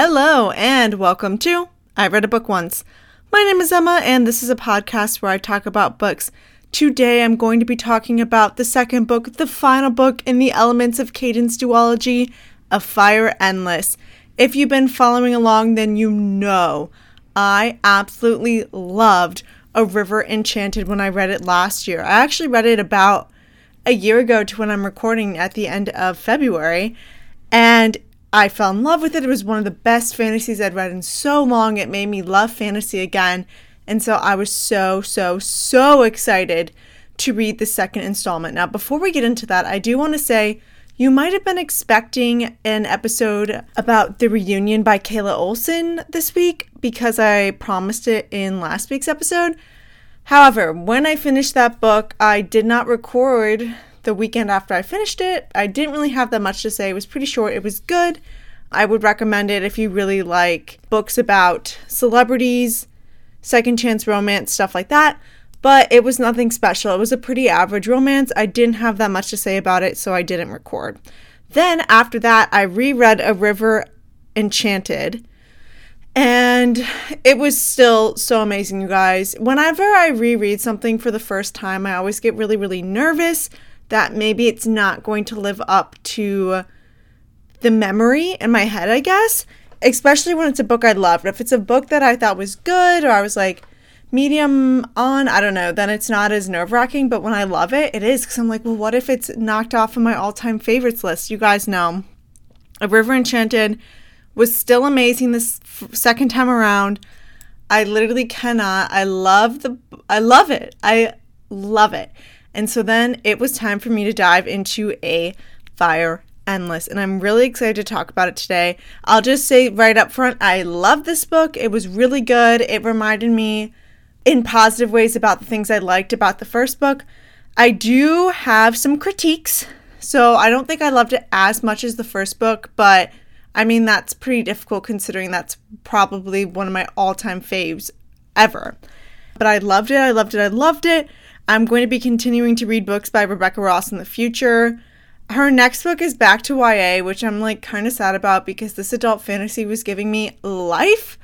Hello, and welcome to I Read a Book Once. My name is Emma, and this is a podcast where I talk about books. Today, I'm going to be talking about the second book, the final book in the Elements of Cadence duology, A Fire Endless. If you've been following along, then you know I absolutely loved A River Enchanted when I read it last year. I actually read it about a year ago to when I'm recording at the end of February, and I fell in love with it. It was one of the best fantasies I'd read in so long. It made me love fantasy again. And so I was so, so, so excited to read the second installment. Now, before we get into that, I do want to say you might have been expecting an episode about the reunion by Kayla Olson this week because I promised it in last week's episode. However, when I finished that book, I did not record the weekend after I finished it. I didn't really have that much to say. It was pretty short. It was good. I would recommend it if you really like books about celebrities, second chance romance, stuff like that. But it was nothing special. It was a pretty average romance. I didn't have that much to say about it, so I didn't record. Then after that, I reread A River Enchanted. And it was still so amazing, you guys. Whenever I reread something for the first time, I always get really, really nervous that maybe it's not going to live up to the memory in my head, I guess. Especially when it's a book I loved. If it's a book that I thought was good or I was like medium on, I don't know, then it's not as nerve wracking. But when I love it, it is because I'm like, well, what if it's knocked off of my all time favorites list? You guys know. A River Enchanted was still amazing this f- second time around. I literally cannot. I love the I love it. I love it. And so then it was time for me to dive into A Fire Endless. And I'm really excited to talk about it today. I'll just say right up front, I love this book. It was really good. It reminded me in positive ways about the things I liked about the first book. I do have some critiques. So I don't think I loved it as much as the first book, but I mean, that's pretty difficult considering that's probably one of my all time faves ever. But I loved it. I loved it. I loved it. I'm going to be continuing to read books by Rebecca Ross in the future. Her next book is Back to YA, which I'm like kind of sad about because this adult fantasy was giving me life.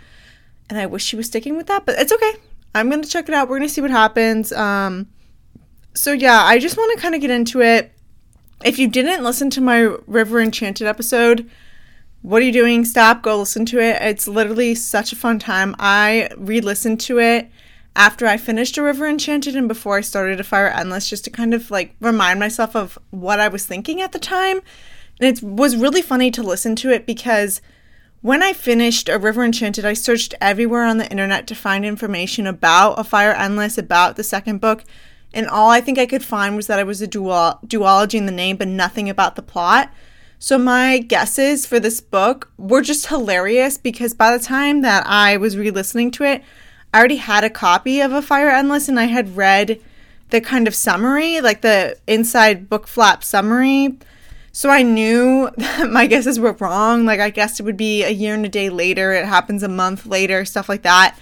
And I wish she was sticking with that, but it's okay. I'm going to check it out. We're going to see what happens. Um, so, yeah, I just want to kind of get into it. If you didn't listen to my River Enchanted episode, what are you doing? Stop, go listen to it. It's literally such a fun time. I re listened to it after I finished A River Enchanted and before I started A Fire Endless, just to kind of like remind myself of what I was thinking at the time. And it was really funny to listen to it because when I finished A River Enchanted, I searched everywhere on the internet to find information about A Fire Endless, about the second book. And all I think I could find was that it was a duology in the name, but nothing about the plot. So my guesses for this book were just hilarious because by the time that I was re listening to it, I already had a copy of A Fire Endless and I had read the kind of summary, like the inside book flap summary. So I knew that my guesses were wrong. Like I guessed it would be a year and a day later. It happens a month later, stuff like that.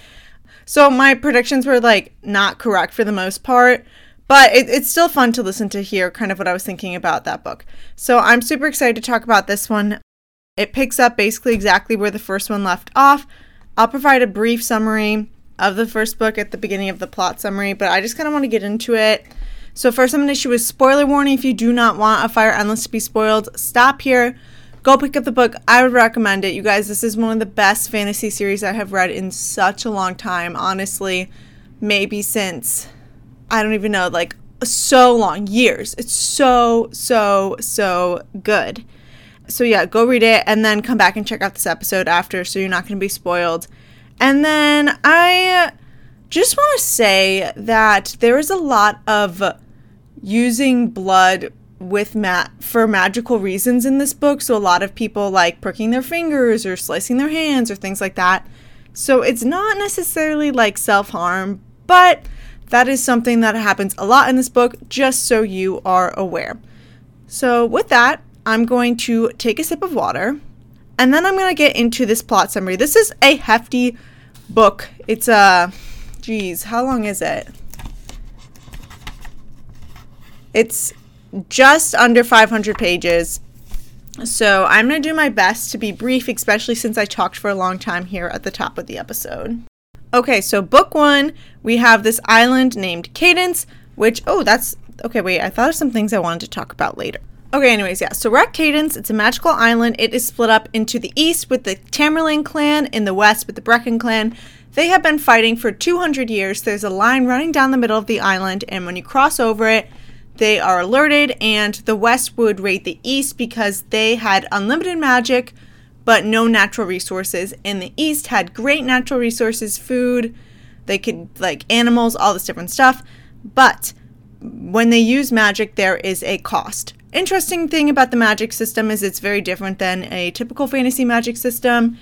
So my predictions were like not correct for the most part. But it, it's still fun to listen to hear kind of what I was thinking about that book. So I'm super excited to talk about this one. It picks up basically exactly where the first one left off. I'll provide a brief summary of the first book at the beginning of the plot summary, but I just kind of want to get into it. So, first, I'm going to issue a spoiler warning. If you do not want A Fire Endless to be spoiled, stop here. Go pick up the book. I would recommend it. You guys, this is one of the best fantasy series I have read in such a long time. Honestly, maybe since, I don't even know, like so long, years. It's so, so, so good. So, yeah, go read it and then come back and check out this episode after so you're not going to be spoiled. And then I uh, just want to say that there is a lot of using blood with for magical reasons in this book. So a lot of people like pricking their fingers or slicing their hands or things like that. So it's not necessarily like self-harm, but that is something that happens a lot in this book just so you are aware. So with that, I'm going to take a sip of water and then I'm going to get into this plot summary. This is a hefty book. It's a, uh, geez, how long is it? It's just under 500 pages. So I'm going to do my best to be brief, especially since I talked for a long time here at the top of the episode. Okay, so book one, we have this island named Cadence, which, oh, that's, okay, wait, I thought of some things I wanted to talk about later. Okay, anyways, yeah, so at Cadence. It's a magical island. It is split up into the east with the Tamerlaine clan, in the west with the Breccan clan. They have been fighting for 200 years. There's a line running down the middle of the island, and when you cross over it, they are alerted, and the West would raid the East because they had unlimited magic but no natural resources. And the East had great natural resources, food, they could, like, animals, all this different stuff. But when they use magic, there is a cost. Interesting thing about the magic system is it's very different than a typical fantasy magic system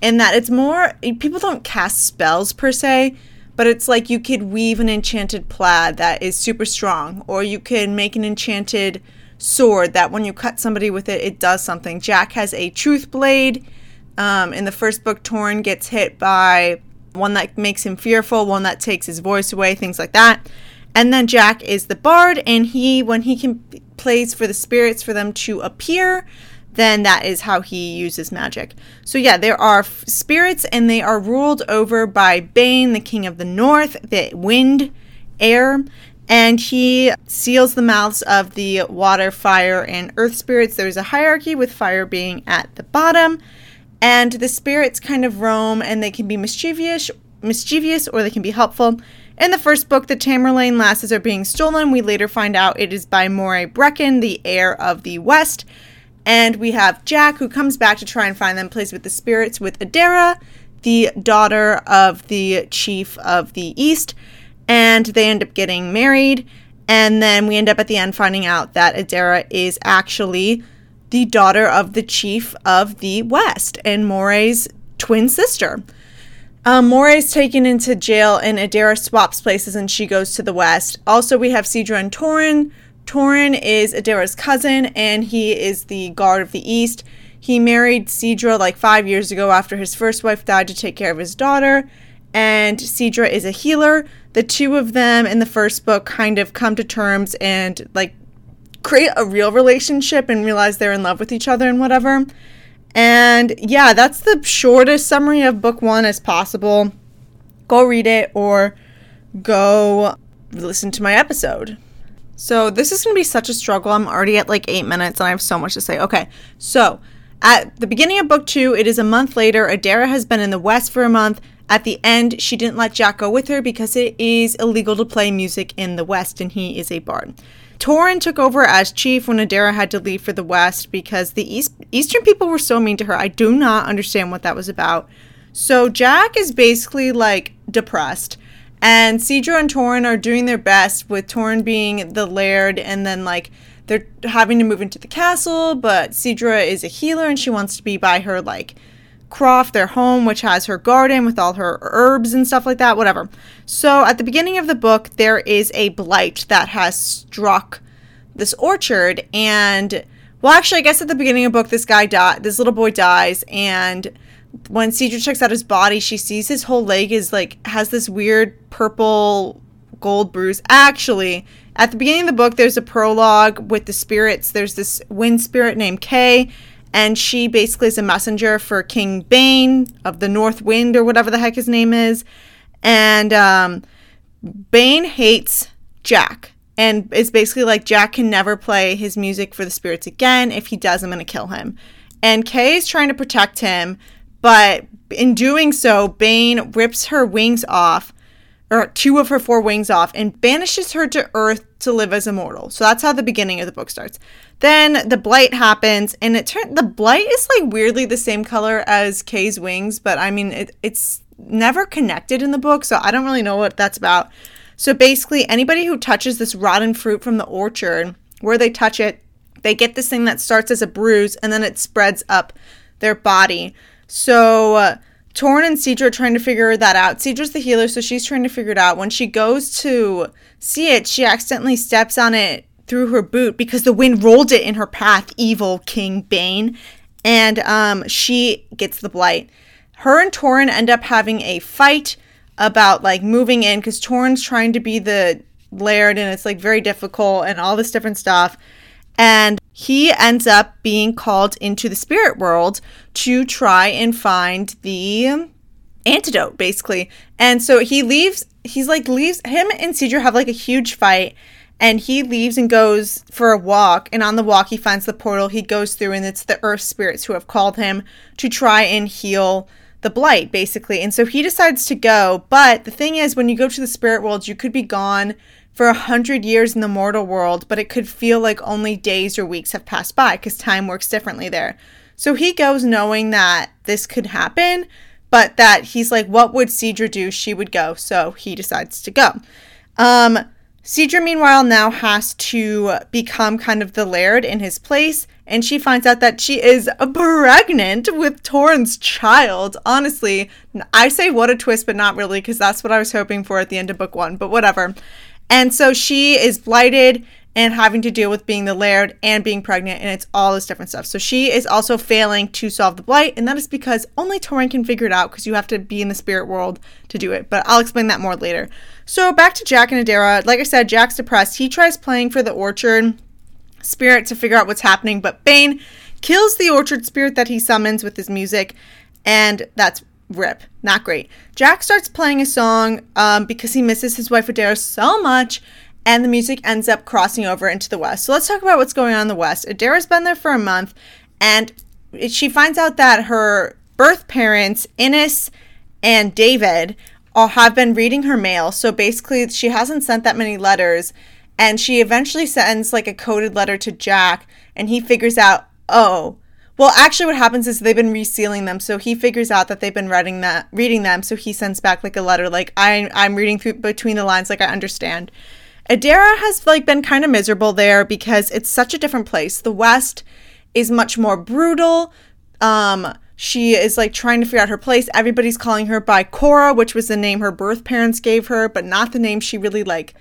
in that it's more, people don't cast spells per se but it's like you could weave an enchanted plaid that is super strong, or you can make an enchanted sword that when you cut somebody with it, it does something. Jack has a truth blade. Um, in the first book, Torin gets hit by one that makes him fearful, one that takes his voice away, things like that. And then Jack is the bard, and he, when he can plays for the spirits for them to appear, then that is how he uses magic. So, yeah, there are f- spirits and they are ruled over by Bane, the king of the north, the wind, air, and he seals the mouths of the water, fire, and earth spirits. There's a hierarchy with fire being at the bottom, and the spirits kind of roam and they can be mischievous, mischievous or they can be helpful. In the first book, the Tamerlaine lasses are being stolen. We later find out it is by Moray Breccan, the heir of the West and we have Jack, who comes back to try and find them, plays with the spirits with Adaira, the daughter of the chief of the East, and they end up getting married. And then we end up at the end finding out that Adaira is actually the daughter of the chief of the West and Moray's twin sister. Um, Moray is taken into jail, and Adaira swaps places and she goes to the West. Also, we have Sidra and Torin. Torrin is Adaira's cousin, and he is the guard of the East. He married Sidra like five years ago after his first wife died to take care of his daughter. And Sidra is a healer. The two of them in the first book kind of come to terms and like create a real relationship and realize they're in love with each other and whatever. And yeah, that's the shortest summary of book one as possible. Go read it or go listen to my episode. So this is going to be such a struggle. I'm already at like eight minutes and I have so much to say. Okay, so at the beginning of book two, it is a month later. Adaira has been in the West for a month. At the end, she didn't let Jack go with her because it is illegal to play music in the West and he is a bard. Torin took over as chief when Adaira had to leave for the West because the East Eastern people were so mean to her. I do not understand what that was about. So Jack is basically like depressed. And Sidra and Torin are doing their best, with Torin being the laird, and then like they're having to move into the castle, but Sidra is a healer and she wants to be by her like croft, their home, which has her garden with all her herbs and stuff like that, whatever. So at the beginning of the book, there is a blight that has struck this orchard, and well, actually, I guess at the beginning of the book, this guy died, this little boy dies, and when Sidra checks out his body, she sees his whole leg is like has this weird purple gold bruise. Actually, at the beginning of the book, there's a prologue with the spirits. There's this wind spirit named Kae, and she basically is a messenger for King Bane of the North Wind or whatever the heck his name is. And um, Bane hates Jack. And it's basically like Jack can never play his music for the spirits again. If he does, I'm going to kill him. And Kae is trying to protect him, but in doing so, Bane rips her wings off, or two of her four wings off, and banishes her to Earth to live as immortal. So that's how the beginning of the book starts. Then the blight happens, and it turned the blight is like weirdly the same color as Kae's wings, but I mean it, it's never connected in the book, so I don't really know what that's about. So basically, anybody who touches this rotten fruit from the orchard, where they touch it, they get this thing that starts as a bruise and then it spreads up their body. So uh, Torin and are trying to figure that out. Sidra's the healer, so she's trying to figure it out. When she goes to see it, she accidentally steps on it through her boot because the wind rolled it in her path. Evil King Bane, and um, she gets the blight. Her and Torin end up having a fight about like moving in because Torin's trying to be the laird, and it's like very difficult and all this different stuff. And he ends up being called into the spirit world to try and find the antidote, basically. And so he leaves, he's like, leaves, him and Sidra have like a huge fight. And he leaves and goes for a walk. And on the walk, he finds the portal he goes through, and it's the earth spirits who have called him to try and heal the blight, basically. And so he decides to go. But the thing is, when you go to the spirit world, you could be gone for a hundred years in the mortal world, but it could feel like only days or weeks have passed by because time works differently there. So he goes knowing that this could happen, but that he's like, what would Sidra do? She would go. So he decides to go. Um, Sidra, meanwhile, now has to become kind of the laird in his place, and she finds out that she is pregnant with Torin's child. Honestly, I say what a twist, but not really, because that's what I was hoping for at the end of book one, but whatever. And so she is blighted and having to deal with being the laird and being pregnant, and it's all this different stuff. So she is also failing to solve the blight, and that is because only Torin can figure it out because you have to be in the spirit world to do it. But I'll explain that more later. So back to Jack and Adaira. Like I said, Jack's depressed. He tries playing for the orchard spirit to figure out what's happening, but Bane kills the orchard spirit that he summons with his music, and that's rip. Not great. Jack starts playing a song um, because he misses his wife Adaira so much, and the music ends up crossing over into the West. So let's talk about what's going on in the West. Adaira's been there for a month, and she finds out that her birth parents, Innes and David, all have been reading her mail. So basically, she hasn't sent that many letters, and she eventually sends like a coded letter to Jack, and he figures out, oh, well, actually, what happens is they've been resealing them, so he figures out that they've been reading that, reading them. So he sends back like a letter, like I, I'm reading through between the lines, like I understand. Adaira has like been kind of miserable there because it's such a different place. The West is much more brutal. Um, she is like trying to figure out her place. Everybody's calling her by Cora, which was the name her birth parents gave her, but not the name she really like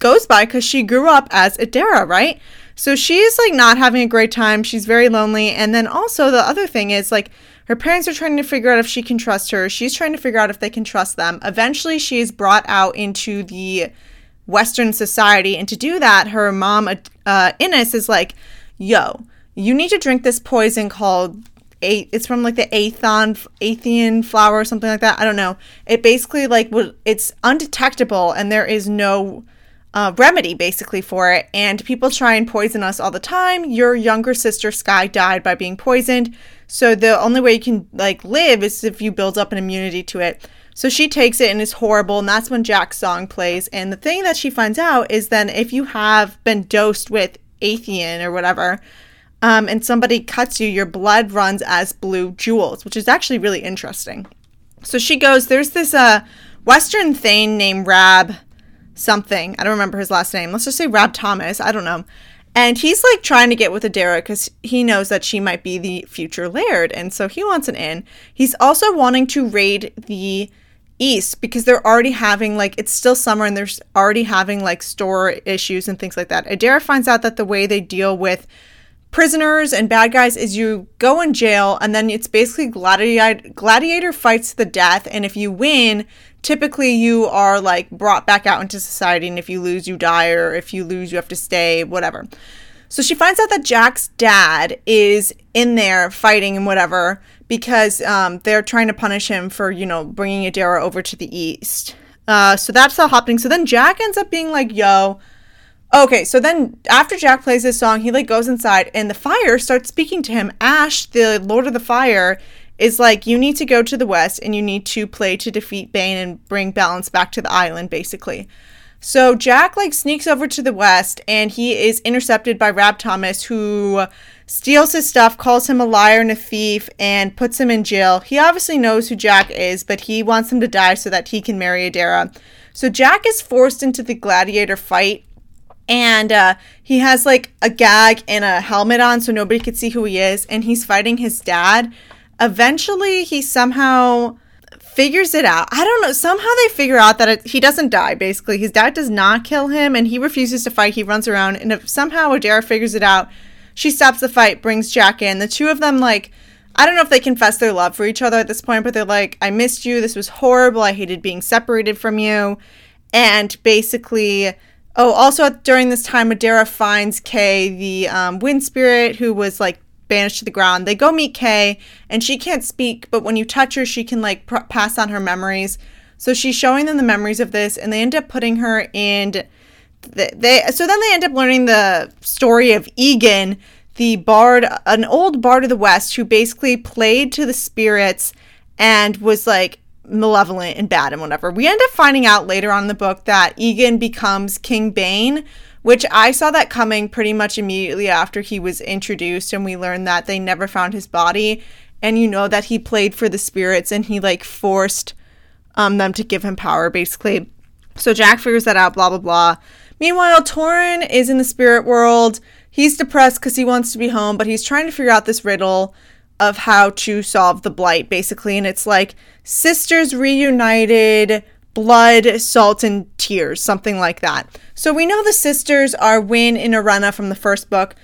goes by because she grew up as Adaira, right? So she's like not having a great time. She's very lonely. And then also the other thing is like her parents are trying to figure out if she can trust her. She's trying to figure out if they can trust them. Eventually, she is brought out into the Western society. And to do that, her mom, uh, Innes, is like, yo, you need to drink this poison called it's from like the Aethon Aethian flower or something like that. I don't know. It basically like it's undetectable and there is no uh, remedy basically for it. And people try and poison us all the time. Your younger sister Sky died by being poisoned. So the only way you can like live is if you build up an immunity to it. So she takes it and it's horrible, and that's when Jack's song plays. And the thing that she finds out is then if you have been dosed with Aethian or whatever, um, and somebody cuts you, your blood runs as blue jewels, which is actually really interesting. So she goes, there's this uh, Western Thane named Rab something. I don't remember his last name. Let's just say Rab Thomas. I don't know. And he's like trying to get with Adaira because he knows that she might be the future Laird. And so he wants an in. He's also wanting to raid the East because they're already having like it's still summer and they're already having like store issues and things like that. Adaira finds out that the way they deal with prisoners and bad guys is you go in jail and then it's basically gladiator gladiator fights to the death and if you win typically you are like brought back out into society and if you lose you die or if you lose you have to stay whatever. So she finds out that jack's dad is in there fighting and whatever because um, they're trying to punish him for you know bringing adaira over to the east. Uh, so that's all happening. So then jack ends up being like yo. Okay so then after jack plays this song he like goes inside and the fire starts speaking to him. Ash the lord of the fire is like you need to go to the west and you need to play to defeat Bane and bring balance back to the island, basically. So Jack like sneaks over to the west and he is intercepted by Rab Thomas, who steals his stuff, calls him a liar and a thief, and puts him in jail. He obviously knows who Jack is, but he wants him to die so that he can marry Adaira. So Jack is forced into the gladiator fight and uh, he has like a gag and a helmet on so nobody could see who he is and he's fighting his dad eventually he somehow figures it out. I don't know. Somehow they figure out that it, he doesn't die, basically. His dad does not kill him, and he refuses to fight. He runs around, and if somehow Adaira figures it out, she stops the fight, brings Jack in. The two of them, like, I don't know if they confess their love for each other at this point, but they're like, I missed you. This was horrible. I hated being separated from you. And basically, Oh, also during this time, Adaira finds Kae, the um, wind spirit who was like banished to the ground. They go meet Kae, and she can't speak, but when you touch her, she can like pr- pass on her memories. So she's showing them the memories of this, and they end up putting her in. The, they so then they end up learning the story of Iagan, the bard, an old bard of the West who basically played to the spirits and was like malevolent and bad and whatever. We end up finding out later on in the book that Iagan becomes King Bane, which I saw that coming pretty much immediately after he was introduced and we learned that they never found his body and you know that he played for the spirits and he like forced um, them to give him power basically. So Jack figures that out blah blah blah. Meanwhile, Torin is in the spirit world. He's depressed cuz he wants to be home, but he's trying to figure out this riddle of how to solve the blight basically and it's like sisters reunited blood salt and tears something like that. So we know the sisters are win and Orenna from the first book.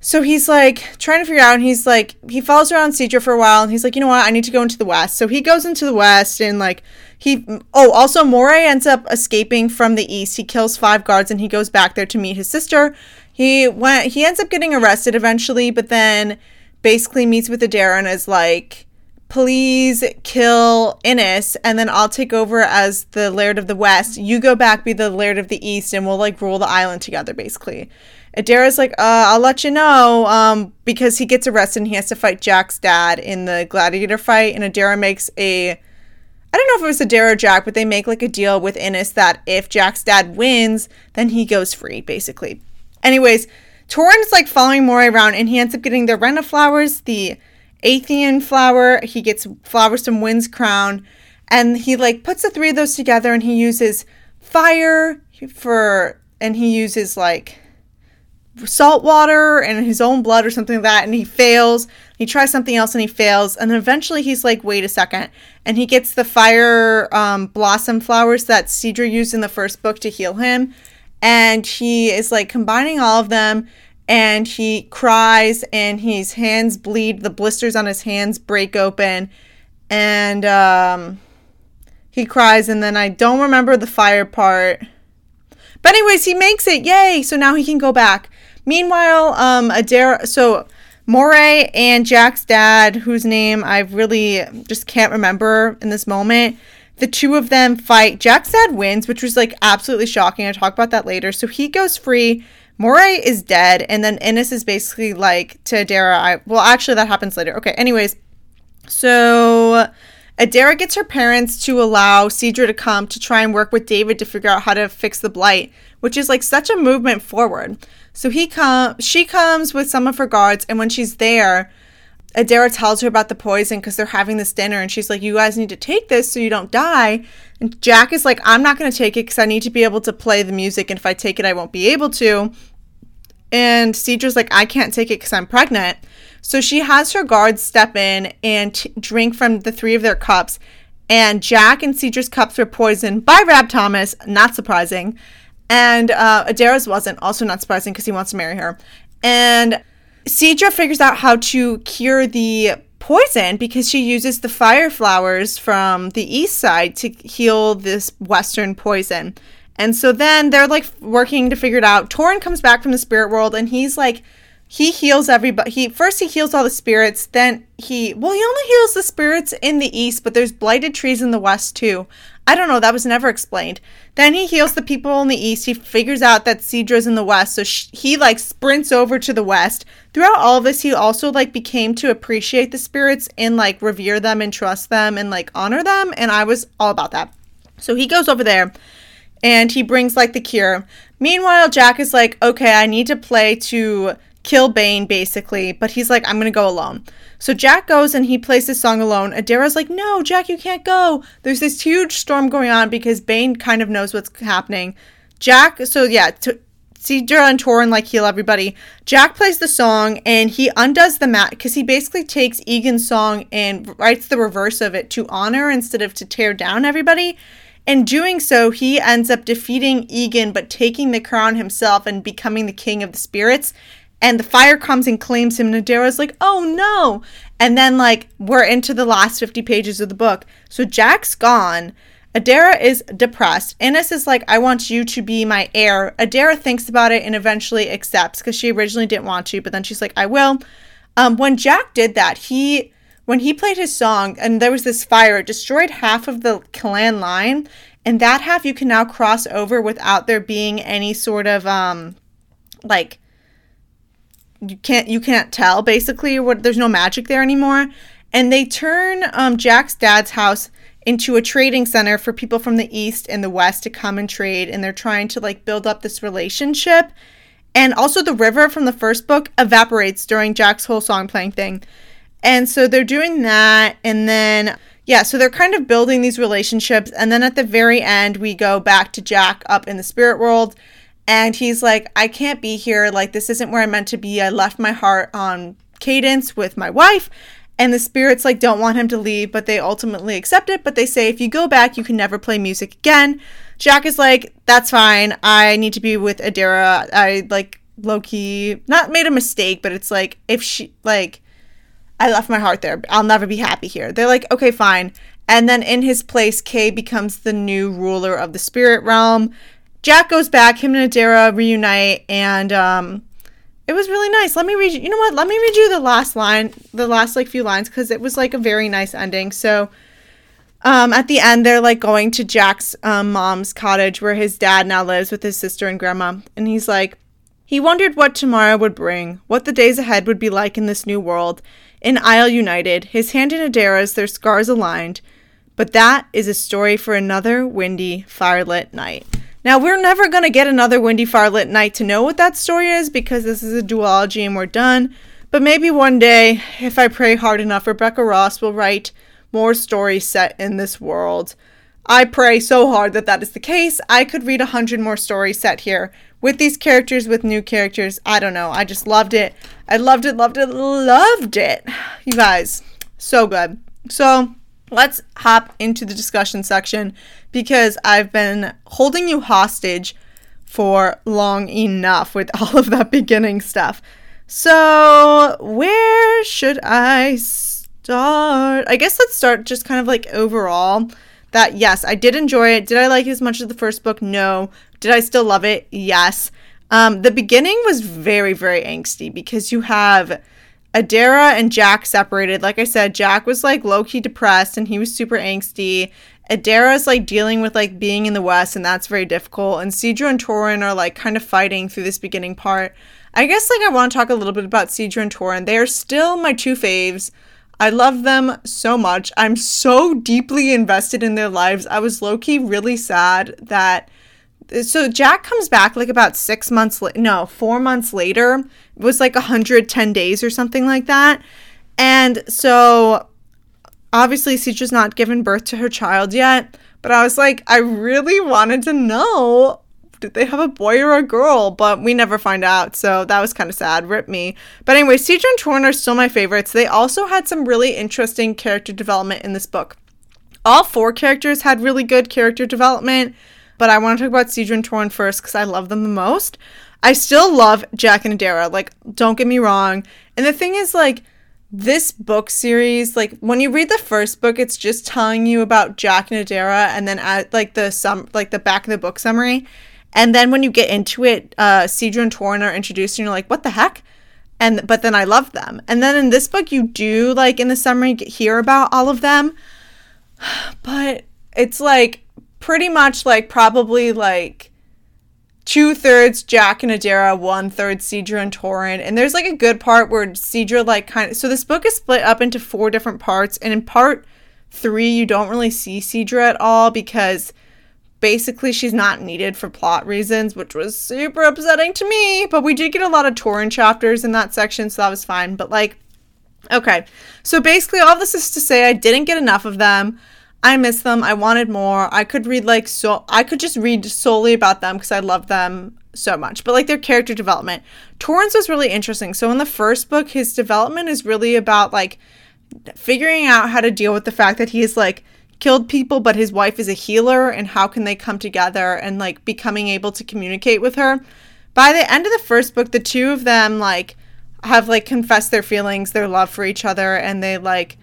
So he's like trying to figure out and he's like he follows around Sidra for a while and he's like you know what? I need to go into the west. So he goes into the west and like he oh also Moray ends up escaping from the east. He kills five guards and he goes back there to meet his sister. He went he ends up getting arrested eventually but then basically meets with Adaira and is like, please kill Innes and then I'll take over as the Laird of the West. You go back, be the Laird of the East, and we'll like rule the island together, basically. Adaira's like, uh, I'll let you know, um, because he gets arrested and he has to fight Jack's dad in the gladiator fight, and Adaira makes a I don't know if it was Adaira or Jack, but they make like a deal with Innes that if Jack's dad wins, then he goes free, basically. Anyways, Torin is like following Moray around and he ends up getting the Orenna flowers, the Athean flower. He gets flowers from Wind's Crown. And he like puts the three of those together and he uses fire for, and he uses like salt water and his own blood or something like that. And he fails. He tries something else and he fails. And then eventually he's like, wait a second. And he gets the fire um, blossom flowers that Sidra used in the first book to heal him and he is like combining all of them and he cries and his hands bleed the blisters on his hands break open and um, he cries and then i don't remember the fire part but anyways he makes it yay so now he can go back meanwhile um adaira so moray and jack's dad whose name i really just can't remember in this moment the two of them fight. Jack's dad wins, which was like absolutely shocking. i'll talk about that later. So he goes free. Moray is dead, and then Innes is basically like to Adaira. I well, actually, that happens later. Okay. Anyways, so Adaira gets her parents to allow Sidra to come to try and work with David to figure out how to fix the blight, which is like such a movement forward. So he comes, she comes with some of her guards, and when she's there, Adaira tells her about the poison because they're having this dinner and she's like, You guys need to take this so you don't die. And Jack is like, I'm not going to take it because I need to be able to play the music. And if I take it, I won't be able to. And Sidra's like, I can't take it because I'm pregnant. So she has her guards step in and t- drink from the three of their cups. And Jack and Sidra's cups were poisoned by Rab Thomas, not surprising. And uh, Adaira's wasn't, also not surprising because he wants to marry her. And Sidra figures out how to cure the poison because she uses the fire flowers from the east side to heal this western poison. And so then they're like working to figure it out. Torin comes back from the spirit world and he's like he heals everybody. He first he heals all the spirits, then he well he only heals the spirits in the east, but there's blighted trees in the west too. I don't know, that was never explained. Then he heals the people in the east. He figures out that Sidra's in the west, so he like sprints over to the west. Throughout all of this, he also like became to appreciate the spirits and like revere them and trust them and like honor them, and I was all about that. So he goes over there and he brings like the cure. Meanwhile, Jack is like, "Okay, I need to play to kill Bane basically, but he's like, I'm gonna go alone. So Jack goes and he plays this song alone. Adaira's like, No, Jack, you can't go. There's this huge storm going on because Bane kind of knows what's happening. Jack, so yeah, to, Sidra and Torin like heal everybody. Jack plays the song and he undoes the mat because he basically takes Iagan's song and writes the reverse of it to honor instead of to tear down everybody. In doing so, he ends up defeating Iagan but taking the crown himself and becoming the king of the spirits and the fire comes and claims him and Adaira's like, "Oh no." And then like we're into the last 50 pages of the book. So Jack's gone. Adaira is depressed. Innes is like, I want you to be my heir. Adaira thinks about it and eventually accepts because she originally didn't want to, but then she's like, I will. Um, when Jack did that, he when he played his song and there was this fire, it destroyed half of the clan line, and that half you can now cross over without there being any sort of um like you can't you can't tell basically what there's no magic there anymore. And they turn um, Jack's dad's house into a trading center for people from the east and the west to come and trade and they're trying to like build up this relationship. And also the river from the first book evaporates during jack's whole song playing thing. And so they're doing that and then yeah so they're kind of building these relationships. And then at the very end we go back to jack up in the spirit world and he's like i can't be here. Like this isn't where i'm meant to be. I left my heart on cadence with my wife. And the spirits like don't want him to leave but they ultimately accept it. But they say if you go back you can never play music again. Jack is like that's fine. I need to be with adaira. I like low-key not made a mistake but it's like if she like i left my heart there. I'll never be happy here. They're like okay fine. And then in his place kae becomes the new ruler of the spirit realm jack goes back him and adaira reunite and um it was really nice. Let me read you. You know what? Let me read you the last line, the last like few lines, because it was like a very nice ending. So, um, at the end, they're like going to Jack's um, mom's cottage where his dad now lives with his sister and grandma, and he's like, he wondered what tomorrow would bring, what the days ahead would be like in this new world. In Isle United, his hand in Adaira's, their scars aligned. But that is a story for another windy, firelit night. Now, we're never going to get another Windy Firelit night to know what that story is because this is a duology and we're done. But maybe one day, if I pray hard enough, Rebecca Ross will write more stories set in this world. I pray so hard that that is the case. I could read a hundred more stories set here with these characters, with new characters. I don't know. I just loved it. I loved it, loved it, loved it. You guys, so good. So let's hop into the discussion section because I've been holding you hostage for long enough with all of that beginning stuff. So, where should I start? I guess let's start just kind of like overall. That yes, I did enjoy it. Did I like it as much as the first book? No. Did I still love it? Yes. Um, the beginning was very, very angsty because you have Adaira and Jack separated. Like I said, Jack was like low key depressed and he was super angsty. Adaira's like dealing with like being in the West and that's very difficult. And Sidra and Torin are like kind of fighting through this beginning part. I guess like I want to talk a little bit about Sidra and Torin. They are still my two faves. I love them so much. I'm so deeply invested in their lives. I was low key really sad that so Jack comes back like about six months la- no four months later was like 110 days or something like that. And so obviously Sidra's not given birth to her child yet but I was like I really wanted to know did they have a boy or a girl? But we never find out so that was kind of sad rip me. But anyway Sidra and Torin are still my favorites. They also had some really interesting character development in this book. All four characters had really good character development but I want to talk about Sidra and Torin first because I love them the most. I still love Jack and Adaira. Like, don't get me wrong. And the thing is, like, this book series, like when you read the first book, it's just telling you about Jack and Adaira, and then at like the sum, like the back of the book summary, and then when you get into it, uh, Sidra and Torin are introduced, and you're like, what the heck? And but then I love them, and then in this book, you do like in the summary hear about all of them, but it's like pretty much like probably like two thirds Jack and Adaira, one third Sidra and Torin. And there's like a good part where Sidra like kind of so this book is split up into four different parts, and in part three you don't really see Sidra at all because basically she's not needed for plot reasons, which was super upsetting to me. But we did get a lot of Torin chapters in that section, so that was fine. But like, okay, so basically all this is to say I didn't get enough of them. I miss them. I wanted more. I could read like so I could just read solely about them because I love them so much. But like their character development. Torin's was really interesting. So in the first book, his development is really about like figuring out how to deal with the fact that he's like killed people but his wife is a healer and how can they come together and like becoming able to communicate with her. By the end of the first book, the two of them like have like confessed their feelings, their love for each other and they like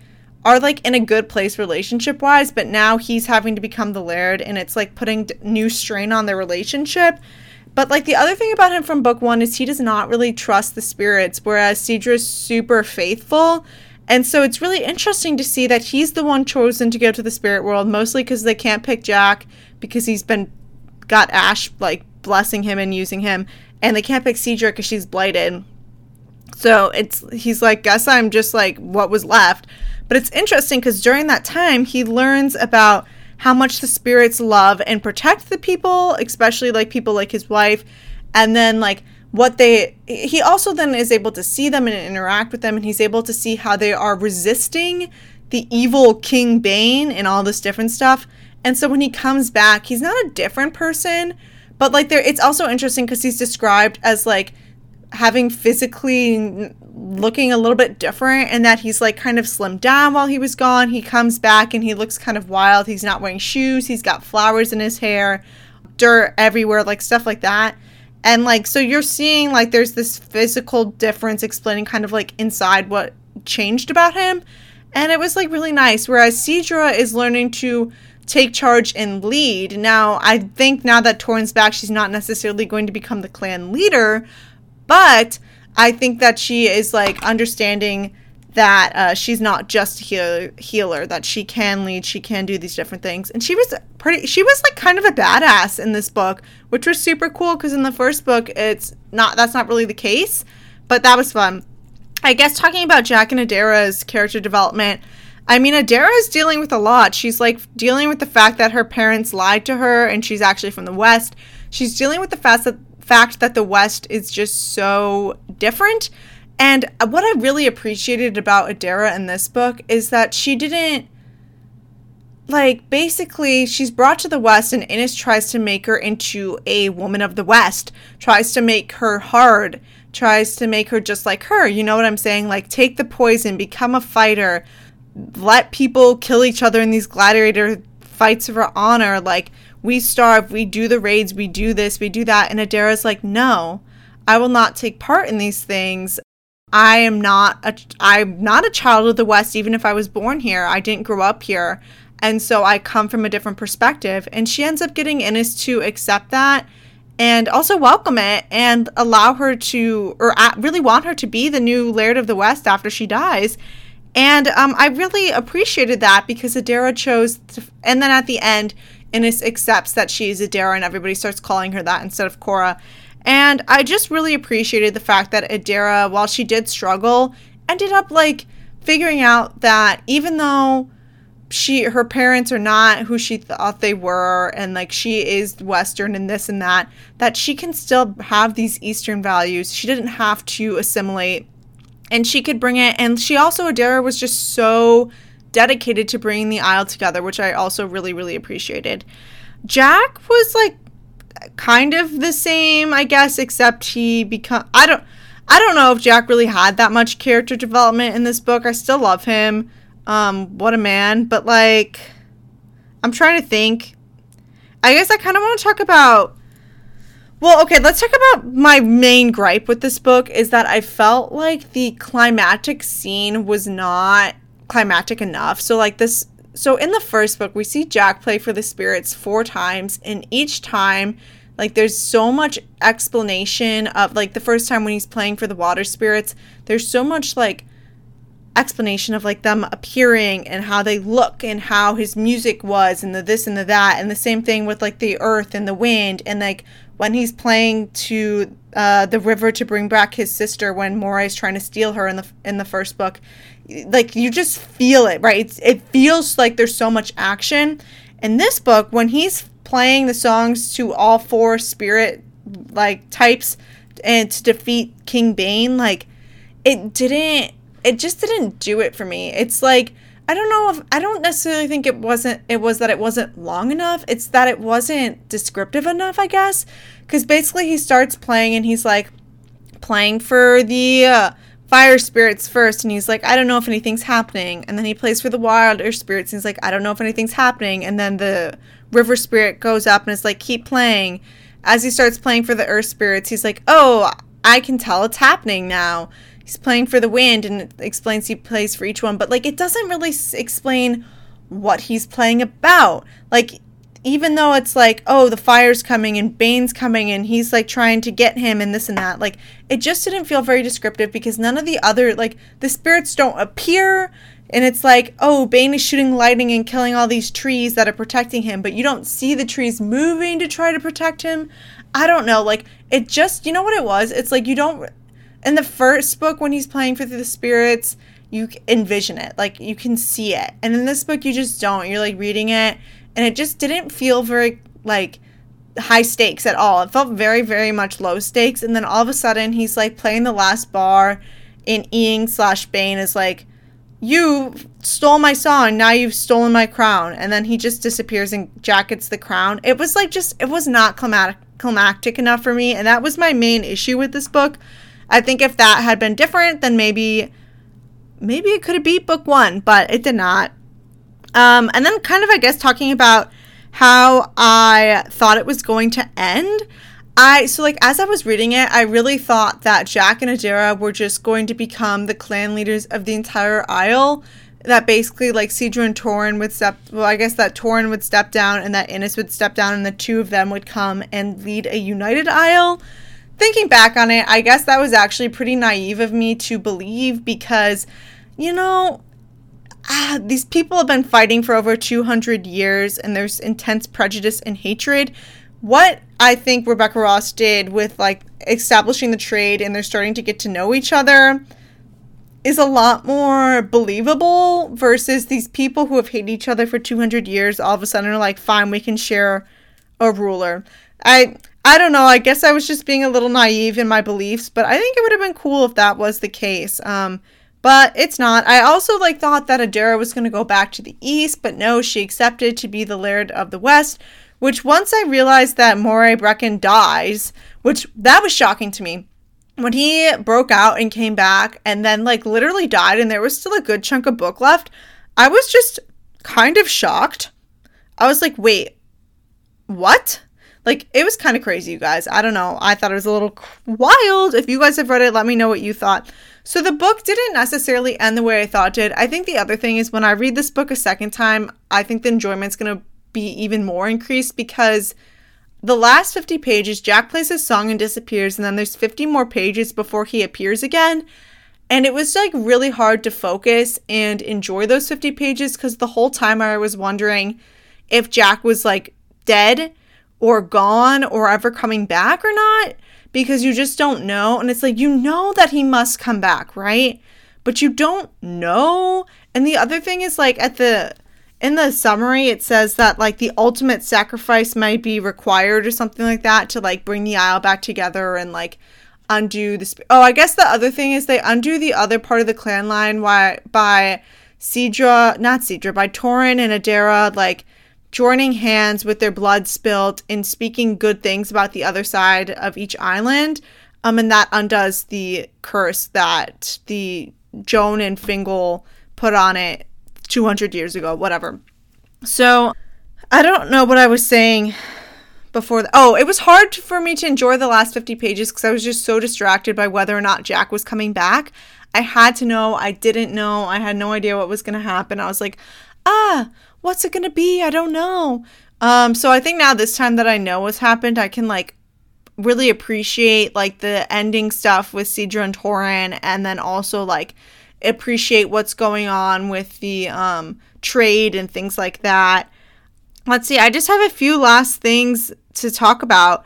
are like in a good place relationship wise, but now he's having to become the laird and it's like putting new strain on their relationship. But like the other thing about him from book one is he does not really trust the spirits, whereas Sidra's super faithful. And so it's really interesting to see that he's the one chosen to go to the spirit world, mostly because they can't pick Jack because he's been got Ash like blessing him and using him, and they can't pick Sidra because she's blighted. So it's he's like, guess I'm just like what was left. But it's interesting because during that time, he learns about how much the spirits love and protect the people, especially like people like his wife. And then, like, what they, he also then is able to see them and interact with them, and he's able to see how they are resisting the evil King Bane and all this different stuff. And so when he comes back, he's not a different person, but like there, it's also interesting because he's described as like having physically looking a little bit different and that he's like kind of slimmed down while he was gone. He comes back and he looks kind of wild. He's not wearing shoes, he's got flowers in his hair, dirt everywhere, like stuff like that. And like so you're seeing like there's this physical difference explaining kind of like inside what changed about him. And it was like really nice. Whereas Sidra is learning to take charge and lead. Now, I think now that Torin's back, she's not necessarily going to become the clan leader, but I think that she is like understanding that uh, she's not just a healer, healer, that she can lead, she can do these different things. And she was pretty, she was like kind of a badass in this book, which was super cool because in the first book, it's not, that's not really the case, but that was fun. I guess talking about Jack and Adaira's character development, I mean, Adaira is dealing with a lot. She's like dealing with the fact that her parents lied to her and she's actually from the West. She's dealing with the fact that fact that the West is just so different. And what I really appreciated about Adaira in this book is that she didn't like basically she's brought to the West and Innes tries to make her into a woman of the West, tries to make her hard, tries to make her just like her. You know what I'm saying? Like take the poison, become a fighter, let people kill each other in these gladiator fights for honor. Like we starve, we do the raids, we do this, we do that. And Adaira's like, no, I will not take part in these things. I am not a I'm not a child of the West, even if I was born here. I didn't grow up here. And so I come from a different perspective. And she ends up getting Innes to accept that and also welcome it and allow her to, or really want her to be the new Laird of the West after she dies. And um, I really appreciated that because Adaira chose, to, and then at the end, Innes accepts that she's Adaira and everybody starts calling her that instead of Cora. And I just really appreciated the fact that Adaira, while she did struggle, ended up like figuring out that even though she her parents are not who she thought they were and like she is western and this and that that she can still have these eastern values. She didn't have to assimilate. And she could bring it. And she also Adaira was just so dedicated to bringing the isle together, which I also really, really appreciated. Jack was like kind of the same, I guess, except he become I don't I don't know if Jack really had that much character development in this book. I still love him. Um, what a man. But like I'm trying to think. I guess I kind of want to talk about well, okay, let's talk about my main gripe with this book is that I felt like the climactic scene was not climactic enough. So like this so in the first book we see Jack play for the spirits four times and each time like there's so much explanation of like the first time when he's playing for the water spirits there's so much like explanation of like them appearing and how they look and how his music was and the this and the that and the same thing with like the earth and the wind and like when he's playing to uh, the river to bring back his sister when Moray is trying to steal her in the in the first book like you just feel it, right? It's, it feels like there's so much action. In this book, when he's playing the songs to all four spirit like types and to defeat King Bane, like it didn't it just didn't do it for me. It's like I don't know if I don't necessarily think it wasn't it was that it wasn't long enough. It's that it wasn't descriptive enough, I guess. Cuz basically he starts playing and he's like playing for the uh, fire spirits first and he's like i don't know if anything's happening. And then he plays for the wild earth spirits and he's like i don't know if anything's happening. And then the river spirit goes up and is like keep playing. As he starts playing for the earth spirits he's like oh i can tell it's happening now. He's playing for the wind and it explains he plays for each one, but like it doesn't really s- explain what he's playing about. Like even though it's like, oh, the fire's coming and Bane's coming and he's like trying to get him and this and that, like it just didn't feel very descriptive because none of the other like the spirits don't appear and it's like, oh, Bane is shooting lightning and killing all these trees that are protecting him, but you don't see the trees moving to try to protect him. I don't know, like it just, you know what it was? It's like you don't in the first book when he's playing for the spirits, you envision it, like you can see it. And in this book you just don't. You're like reading it and it just didn't feel very like high stakes at all. It felt very, very much low stakes. And then all of a sudden, he's like playing the last bar, and Ing slash Bane is like, "You stole my song. Now you've stolen my crown." And then he just disappears and jackets the crown. It was like just it was not climatic climactic enough for me, and that was my main issue with this book. I think if that had been different, then maybe maybe it could have beat book one, but it did not. Um, and then, kind of, I guess, talking about how I thought it was going to end. I so like as I was reading it, I really thought that Jack and Adaira were just going to become the clan leaders of the entire Isle. That basically like Sidra and Torin would step well, I guess that Torin would step down and that Innes would step down and the two of them would come and lead a united Isle. Thinking back on it, I guess that was actually pretty naive of me to believe because, you know, ah, these people have been fighting for over 200 years and there's intense prejudice and hatred. What I think Rebecca Ross did with like establishing the trade and they're starting to get to know each other is a lot more believable versus these people who have hated each other for 200 years all of a sudden are like fine we can share a ruler. I I don't know. I guess I was just being a little naive in my beliefs, but I think it would have been cool if that was the case. Um, but it's not. I also like thought that Adaira was going to go back to the east, but no, she accepted to be the Laird of the West. Which once I realized that Moray Breccan dies, which that was shocking to me. When he broke out and came back and then like literally died and there was still a good chunk of book left, I was just kind of shocked. I was like, "Wait. What?" Like it was kind of crazy, you guys. I don't know. I thought it was a little wild. If you guys have read it, let me know what you thought. So the book didn't necessarily end the way I thought it. I think the other thing is when I read this book a second time, I think the enjoyment's going to be even more increased because the last 50 pages, Jack plays his song and disappears, and then there's 50 more pages before he appears again. And it was like really hard to focus and enjoy those 50 pages because the whole time I was wondering if Jack was like dead or gone or ever coming back or not because you just don't know. And it's like, you know that he must come back, right? But you don't know. And the other thing is, like, at the in the summary, it says that like the ultimate sacrifice might be required or something like that to like bring the Isle back together and like undo the. Sp- oh, I guess the other thing is they undo the other part of the clan line why by Sidra, not Sidra, by Torin and Adaira, like joining hands with their blood spilt and speaking good things about the other side of each island. Um, and that undoes the curse that the Joan and Fingal put on it 200 years ago, whatever. So I don't know what I was saying before. The- oh, it was hard for me to enjoy the last 50 pages because I was just so distracted by whether or not Jack was coming back. I had to know. I didn't know. I had no idea what was going to happen. I was like, ah, what's it going to be? I don't know. Um, so I think now this time that I know what's happened, I can like really appreciate like the ending stuff with Sidra and Torin and then also like appreciate what's going on with the um, trade and things like that. Let's see, I just have a few last things to talk about.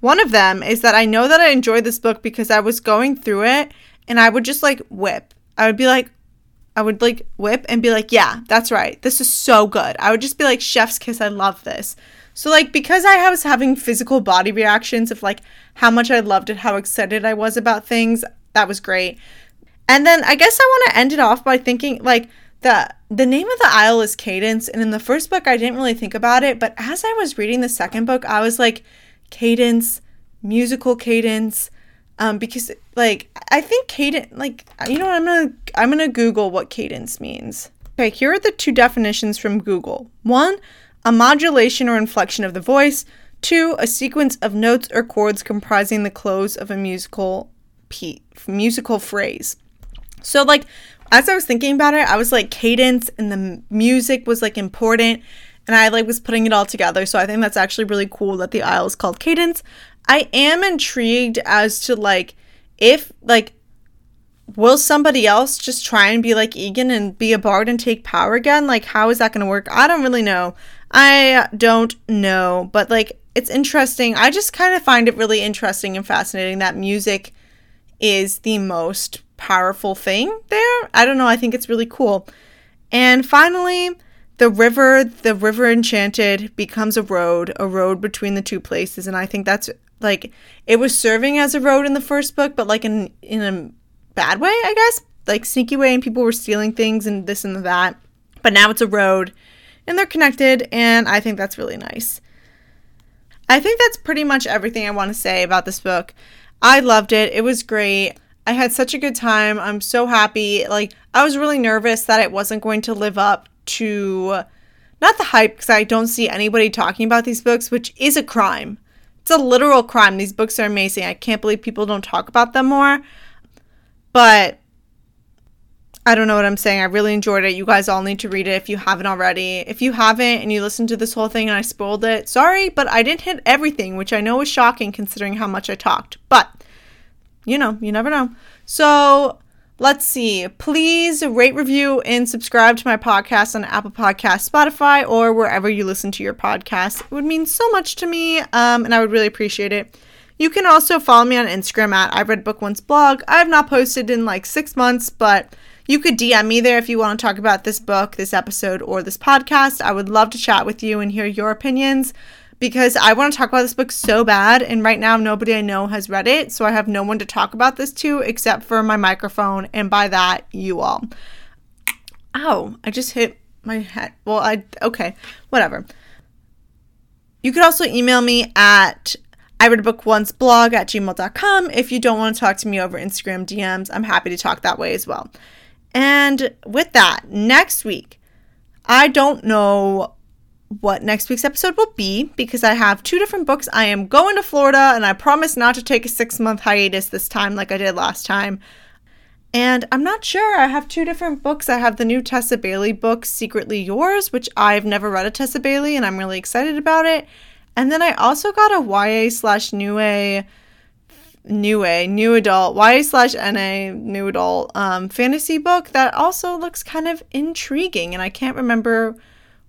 One of them is that I know that I enjoyed this book because I was going through it and I would just like whip. I would be like, I would like whip and be like, yeah, that's right. This is so good. I would just be like, chef's kiss. I love this. So, like, because I was having physical body reactions of like how much I loved it, how excited I was about things, that was great. And then I guess I want to end it off by thinking like the the name of the isle is Cadence, and in the first book I didn't really think about it, but as I was reading the second book, I was like, Cadence, musical cadence, um, because like I think cadence, like you know, I'm gonna I'm gonna Google what cadence means. Okay, here are the two definitions from Google. One, a modulation or inflection of the voice. Two, a sequence of notes or chords comprising the close of a musical p- musical phrase. So like as I was thinking about it, I was like cadence and the music was like important and I like was putting it all together. So I think that's actually really cool that the isle is called cadence. I am intrigued as to like if like will somebody else just try and be like Iagan and be a bard and take power again? Like how is that going to work? I don't really know. I don't know, but like it's interesting. I just kind of find it really interesting and fascinating that music is the most powerful thing there. I don't know. I think it's really cool. And finally, the river, the river enchanted becomes a road, a road between the two places. And I think that's like it was serving as a road in the first book, but like in in a bad way, I guess, like sneaky way, and people were stealing things and this and that. But now it's a road, and they're connected, and I think that's really nice. I think that's pretty much everything I want to say about this book. I loved it. It was great. I had such a good time. I'm so happy. Like, I was really nervous that it wasn't going to live up to not the hype because I don't see anybody talking about these books, which is a crime. It's a literal crime. These books are amazing. I can't believe people don't talk about them more. But I don't know what I'm saying. I really enjoyed it. You guys all need to read it if you haven't already. If you haven't and you listened to this whole thing and I spoiled it, sorry, but I didn't hit everything, which I know is shocking considering how much I talked. But, you know, you never know. So, let's see. Please rate, review, and subscribe to my podcast on Apple Podcast, Spotify, or wherever you listen to your podcast. It would mean so much to me, um, and I would really appreciate it. You can also follow me on Instagram at I've Read Book Once blog. I have not posted in like six months, but you could DM me there if you want to talk about this book, this episode, or this podcast. I would love to chat with you and hear your opinions because I want to talk about this book so bad. And right now, nobody I know has read it. So I have no one to talk about this to except for my microphone. And by that, you all. Ow, I just hit my head. Well, I, okay, whatever. You could also email me at I read a book once blog at gmail.com. If you don't want to talk to me over Instagram DMs, I'm happy to talk that way as well. And with that, next week, I don't know what next week's episode will be because I have two different books. I am going to Florida and I promise not to take a six month hiatus this time like I did last time. And I'm not sure. I have two different books. I have the new Tessa Bailey book, Secretly Yours, which I've never read a Tessa Bailey and I'm really excited about it. And then I also got a YA slash new A, new A, new adult, YA slash NA, new adult um, fantasy book that also looks kind of intriguing. And I can't remember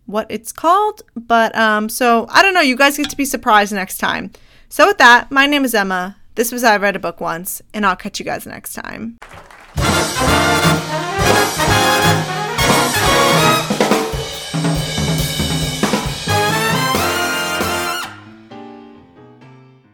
what it's called. But um, so I don't know. You guys get to be surprised next time. So with that, my name is Emma. This was I Read a Book Once, and I'll catch you guys next time.